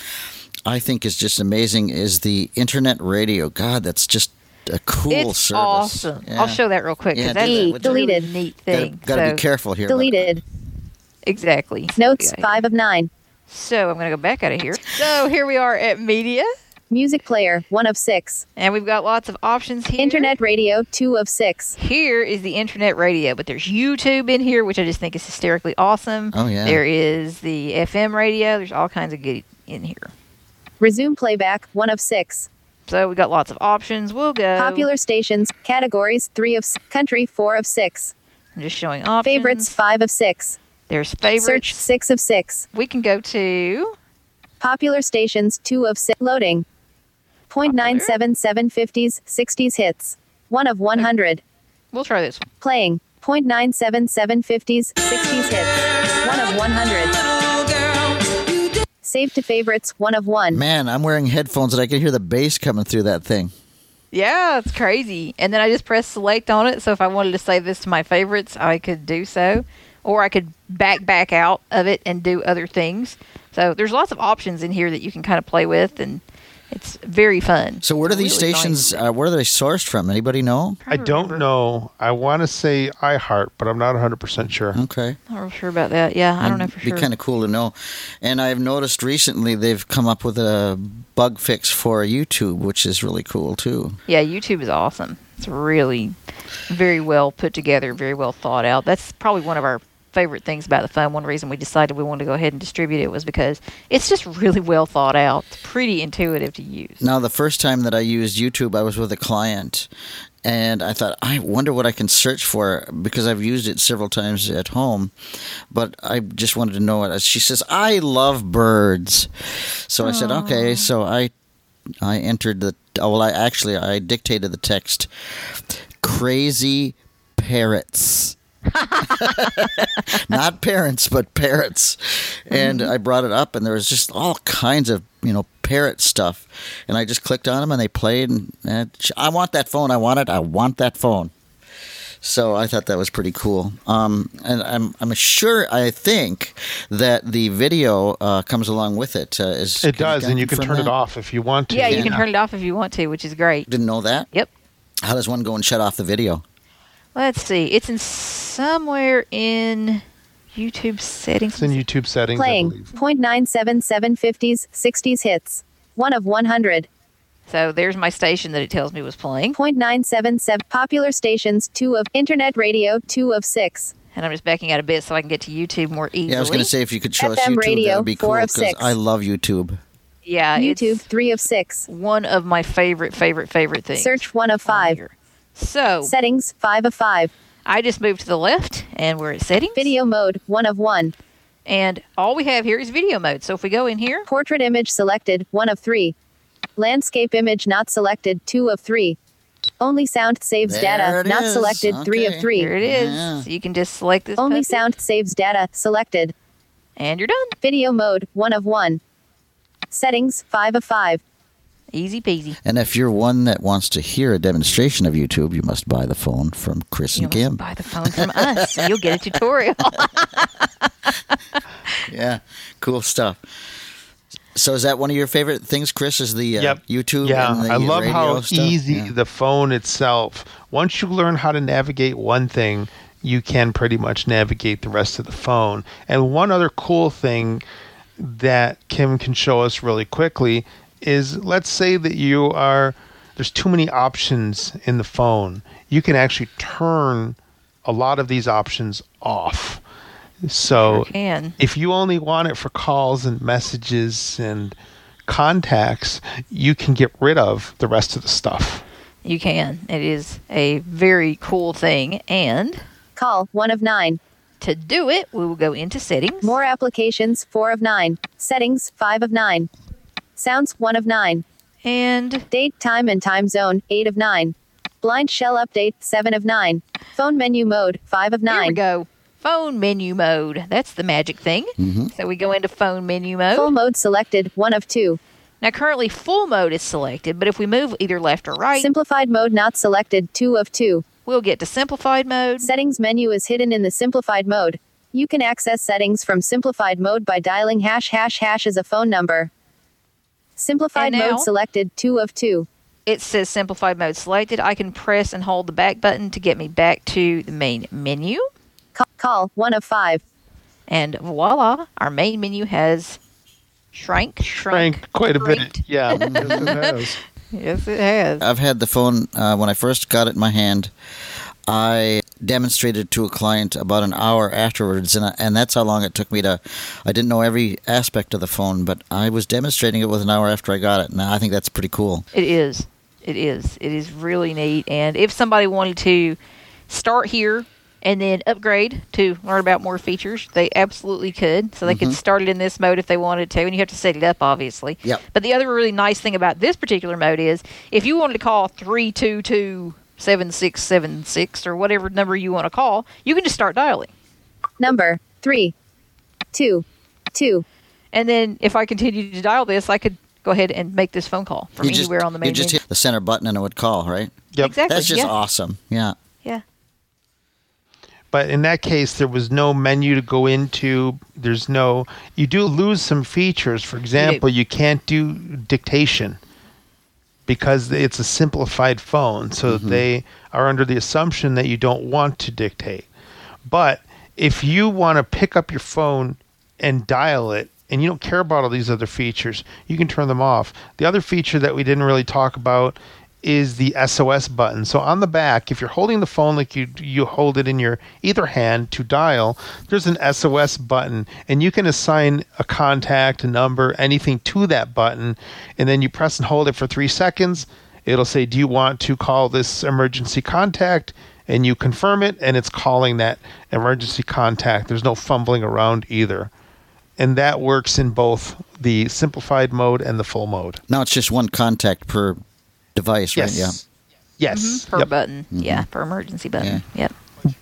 I think is just amazing is the internet radio. God, that's just a cool it's service. awesome. Yeah. I'll show that real quick Yeah, because that's that. a really Deleted. neat Gotta, thing. gotta so, be careful here. Deleted. Exactly. Notes Okay. 5 of 9. So I'm going to go back out of here. So here we are at media, Music player 1 of 6. and we've got lots of options here. Internet radio 2 of 6. Here is the internet radio, but there's YouTube in here, which I just think is hysterically awesome. Oh, yeah. There is the FM radio. There's all kinds of good in here. Resume playback 1 of 6. So we've got lots of options. We'll go. Popular stations categories 3 of 6. Country 4 of 6. I'm just showing options. Favorites 5 of 6. There's favorites. Search 6 of 6. We can go to Popular stations 2 of 6. Loading. 0.97 750s 60s hits. 1 of 100. We'll try this. Playing. 0.97 750s 60s hits. 1 of 100. Save to favorites 1 of 1. Man, I'm wearing headphones and I can hear the bass coming through that thing. Yeah, it's crazy. And then I just press select on it. So if I wanted to save this to my favorites, I could do so. Or I could back back out of it and do other things. So there's lots of options in here that you can kind of play with and it's very fun. So where do these really stations? Uh, where are they sourced from? Anybody know? I don't know. I want to say iHeart, but I'm not 100% sure. Okay. Not real sure about that. Yeah, I don't know for Be kind of cool to know. And I've noticed recently they've come up with a bug fix for YouTube, which is really cool too. Yeah, YouTube is awesome. It's really very well put together, very well thought out. That's probably one of our favorite things about the phone. One reason we decided we wanted to go ahead and distribute it was because it's just really well thought out. It's pretty intuitive to use. Now, the first time that I used YouTube, I was with a client, and I thought, I wonder what I can search for because I've used it several times at home, but I just wanted to know it. She says, "I love birds," so I said, "Okay." So I, I entered the. Oh, well, I actually I dictated the text. Crazy parrots. Not parents, but parrots. And I brought it up, and there was just all kinds of, you know, parrot stuff. And I just clicked on them, and they played. And, and I want that phone. I want it. I want that phone. So I thought that was pretty cool. Um, and I'm I'm sure I think that the video uh, comes along with it. Uh, is It does, and you can confirm turn it off if you want to. Yeah, you can turn it off if you want to, which is great. Didn't know that. Yep. How does one go and shut off the video? Let's see. It's in somewhere in YouTube settings. It's in YouTube settings, I Playing. believe. 0.97 750s 60s hits. 1 of 100. So there's my station that it tells me was playing. 0.977 popular stations 2 of internet radio 2 of 6. And I'm just backing out a bit so I can get to YouTube more easily. Yeah, I was going to say if you could show us YouTube, radio, that would be cool because. I love YouTube. Yeah, YouTube it's 3 of 6. one of my favorite, favorite, favorite things. Search 1 of 5. here. So Settings 5 of 5. I just moved to the left and we're at settings. Video mode 1 of 1. And all we have here is video mode. So if we go in here, Portrait image selected 1 of 3. Landscape image not selected 2 of 3. Only sound saves There data not is. selected 3 of 3. here it is. Yeah. So you can just select this. Only puppy, sound saves data selected. And you're done. Video mode 1 of 1. Settings 5 of 5. Easy peasy. And if you're one that wants to hear a demonstration of YouTube, you must buy the phone from Chris You and Kim. buy the phone from us. and You'll get a tutorial. Yeah, cool stuff. So is that one of your favorite things, Chris? Is the uh, Yep. YouTube? Yeah, and the I love radio how stuff? easy Yeah. the phone itself. Once you learn how to navigate one thing, you can pretty much navigate the rest of the phone. And one other cool thing that Kim can show us really quickly is let's say that you are there's too many options in the phone. You can actually turn a lot of these options off. So Sure if you only want it for calls and messages and contacts, you can get rid of the rest of the stuff. You can. It is a very cool thing. And Call 1 of 9. to do it, we will go into settings. More applications 4 of 9. Settings 5 of 9. Sounds 1 of 9. And Date, time, and time zone 8 of 9. Blind shell update 7 of 9. Phone menu mode 5 of 9. here we 9. go. Phone menu mode. That's the magic thing. Mm-hmm. So we go into phone menu mode. Full mode selected 1 of 2. Now, currently, full mode is selected, but if we move either left or right, Simplified mode not selected 2 of 2. we'll get to simplified mode. Settings menu is hidden in the simplified mode. You can access settings from simplified mode by dialing hash hash hash as a phone number. Simplified now- mode selected 2 of 2. It says simplified mode selected. I can press and hold the back button to get me back to the main menu. Ca- call 1 of 5. And voila, our main menu has shrank, shrunk, Frank, quite a bit. shrinked. Yeah. Yes, it has. Yes, it has. I've had the phone uh, when I first got it in my hand. I demonstrated to a client about an hour afterwards, and I, and that's how long it took me to. I didn't know every aspect of the phone, but I was demonstrating it with an hour after I got it, and I think that's pretty cool. It is. It is. It is really neat. And if somebody wanted to start here and then upgrade to learn about more features, they absolutely could. So they could mm-hmm. start it in this mode if they wanted to, and you have to set it up, obviously. Yep. But the other really nice thing about this particular mode is if you wanted to call three two two seven six seven six or whatever number you want to call, you can just start dialing. Number 3. 2. 2. And then if I continue to dial this, I could go ahead and make this phone call from you just, anywhere on the main you just menu. hit the center button and it would call, right? Yep. Exactly. That's just yeah. awesome. Yeah. Yeah. But in that case, there was no menu to go into. There's no. You do lose some features. For example, you can't do dictation because it's a simplified phone. So mm-hmm. they are under the assumption that you don't want to dictate. But if you want to pick up your phone and dial it, and you don't care about all these other features, you can turn them off. The other feature that we didn't really talk about is the SOS button. So on the back, if you're holding the phone like you you hold it in your either hand to dial, there's an SOS button and you can assign a contact, a number, anything to that button and then you press and hold it for 3 seconds. It'll say, "Do you want to call this emergency contact?" and you confirm it and it's calling that emergency contact. There's no fumbling around either. And that works in both the simplified mode and the full mode. Now it's just one contact per device, right? Yeah. Yes. Mm-hmm. per Yep. button. Mm-hmm. Yeah, per emergency button. Yep.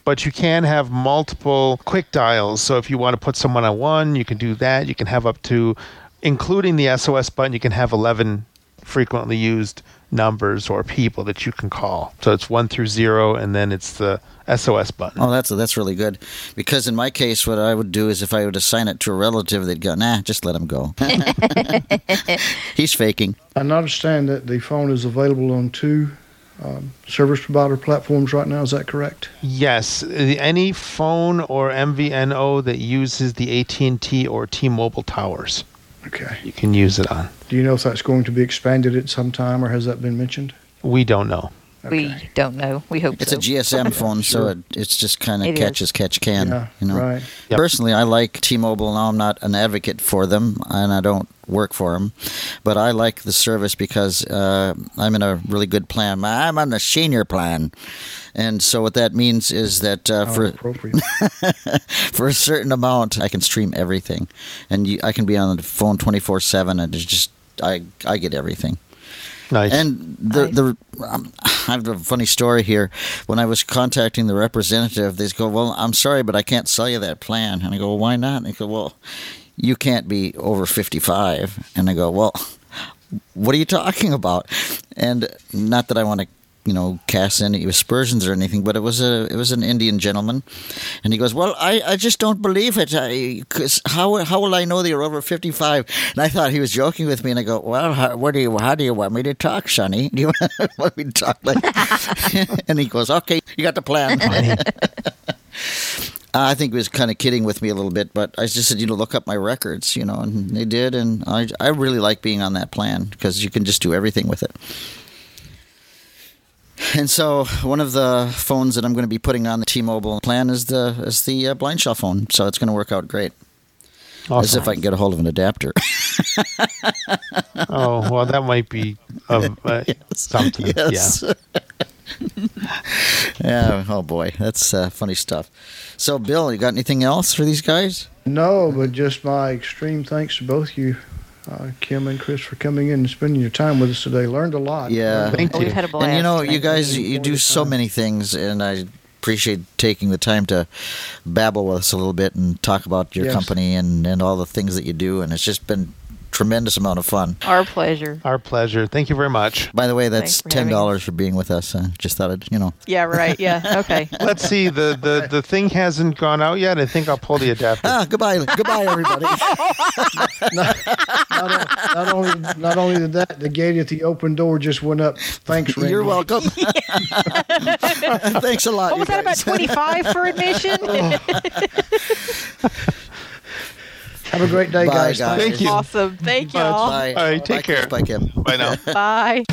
But you can have multiple quick dials. So if you want to put someone on one, you can do that. You can have up to, including the SOS button, you can have 11 frequently used numbers or people that you can call. So it's one through zero, and then it's the SOS button. Oh, that's that's really good. Because in my case, what I would do is if I would assign it to a relative, they'd go, "Nah, just let him go." He's faking. I understand that the phone is available on two um, service provider platforms right now. Is that correct? Yes, any phone or MVNO that uses the AT&T or T-Mobile towers, Okay. you can use it on. Do you know if that's going to be expanded at some time, or has that been mentioned? We don't know. We don't know. We hope It's so. a GSM phone, so it, it's just kind It of is. catch as catch can. Yeah, you know. right. Yep. Personally, I like T-Mobile. Now I'm not an advocate for them, and I don't work for them, but I like the service because uh, I'm in a really good plan. I'm on the senior plan, and so what that means is that uh, for for a certain amount, I can stream everything, and you, I can be on the phone 24 seven, and it's just I I get everything. Nice. And the Nice. the um, I have a funny story here. When I was contacting the representative, they go, "Well, I'm sorry, but I can't sell you that plan." And I go, well, "Why not?" And they go, "Well, you can't be over 55." And I go, "Well, what are you talking about?" And not that I want to, you know, cast any aspersions or anything, but it was a it was an Indian gentleman, and he goes, "Well, I, I just don't believe it. I, cause how how will I know that you're over 55?" And I thought he was joking with me, and I go, "Well, how, what do you how do you want me to talk, Sonny? Do you want me to talk like?" and he goes, "Okay, you got the plan." I think he was kind of kidding with me a little bit, but I just said, you know, look up my records, you know, and they did, and I, I really like being on that plan because you can just do everything with it. And so, one of the phones that I'm going to be putting on the T-Mobile plan is the is the uh, blind shell phone, so it's going to work out great. As if I can get a hold of an adapter. oh, well, that might be of uh, something. yes. yeah. Oh boy, that's uh, funny stuff. So, Bill, you got anything else for these guys? No, but just my extreme thanks to both you, uh, Kim and Chris, for coming in and spending your time with us today. Learned a lot. Yeah. Thank Oh, you. We've had a blast. and you know, you guys, you. you do so many things, and I appreciate taking the time to babble with us a little bit and talk about your Yes. company and, and all the things that you do. And it's just been tremendous amount of fun. Our pleasure. Our pleasure. Thank you very much. By the way, that's for ten dollars for being with us. I just thought I'd, you know. Yeah, right. Yeah. Okay. Let's see. The, the, the thing hasn't gone out yet. I think I'll pull the adapter. Ah, goodbye, goodbye, everybody. not, not only not only did that, the gate at the open door just went up. Thanks, Randy. You're welcome. Thanks a lot. What was you that about twenty five for admission? Have a great day, Bye, guys. guys. Thank you. awesome. Thank y'all. Bye. All right, take Bye, care. Bye, Kim. Bye now. Bye.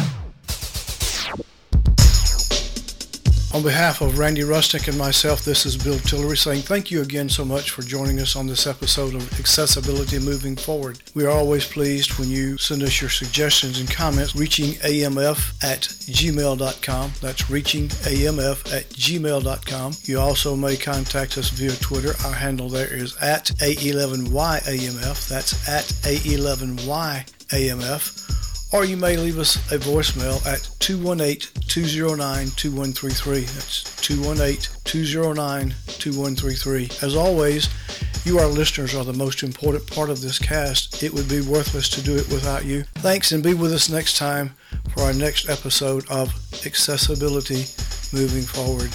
On behalf of Randy Rusnak and myself, this is Bill Tillery saying thank you again so much for joining us on this episode of Accessibility Moving Forward. We are always pleased when you send us your suggestions and comments reaching amf at gmail.com. That's reaching amf at gmail.com. You also may contact us via Twitter. Our handle there is at A11YAMF. That's at A11YAMF or you may leave us a voicemail at 218-209-2133. That's 218-209-2133. As always, you, our listeners, are the most important part of this cast. It would be worthless to do it without you. Thanks, and be with us next time for our next episode of Accessibility Moving Forward.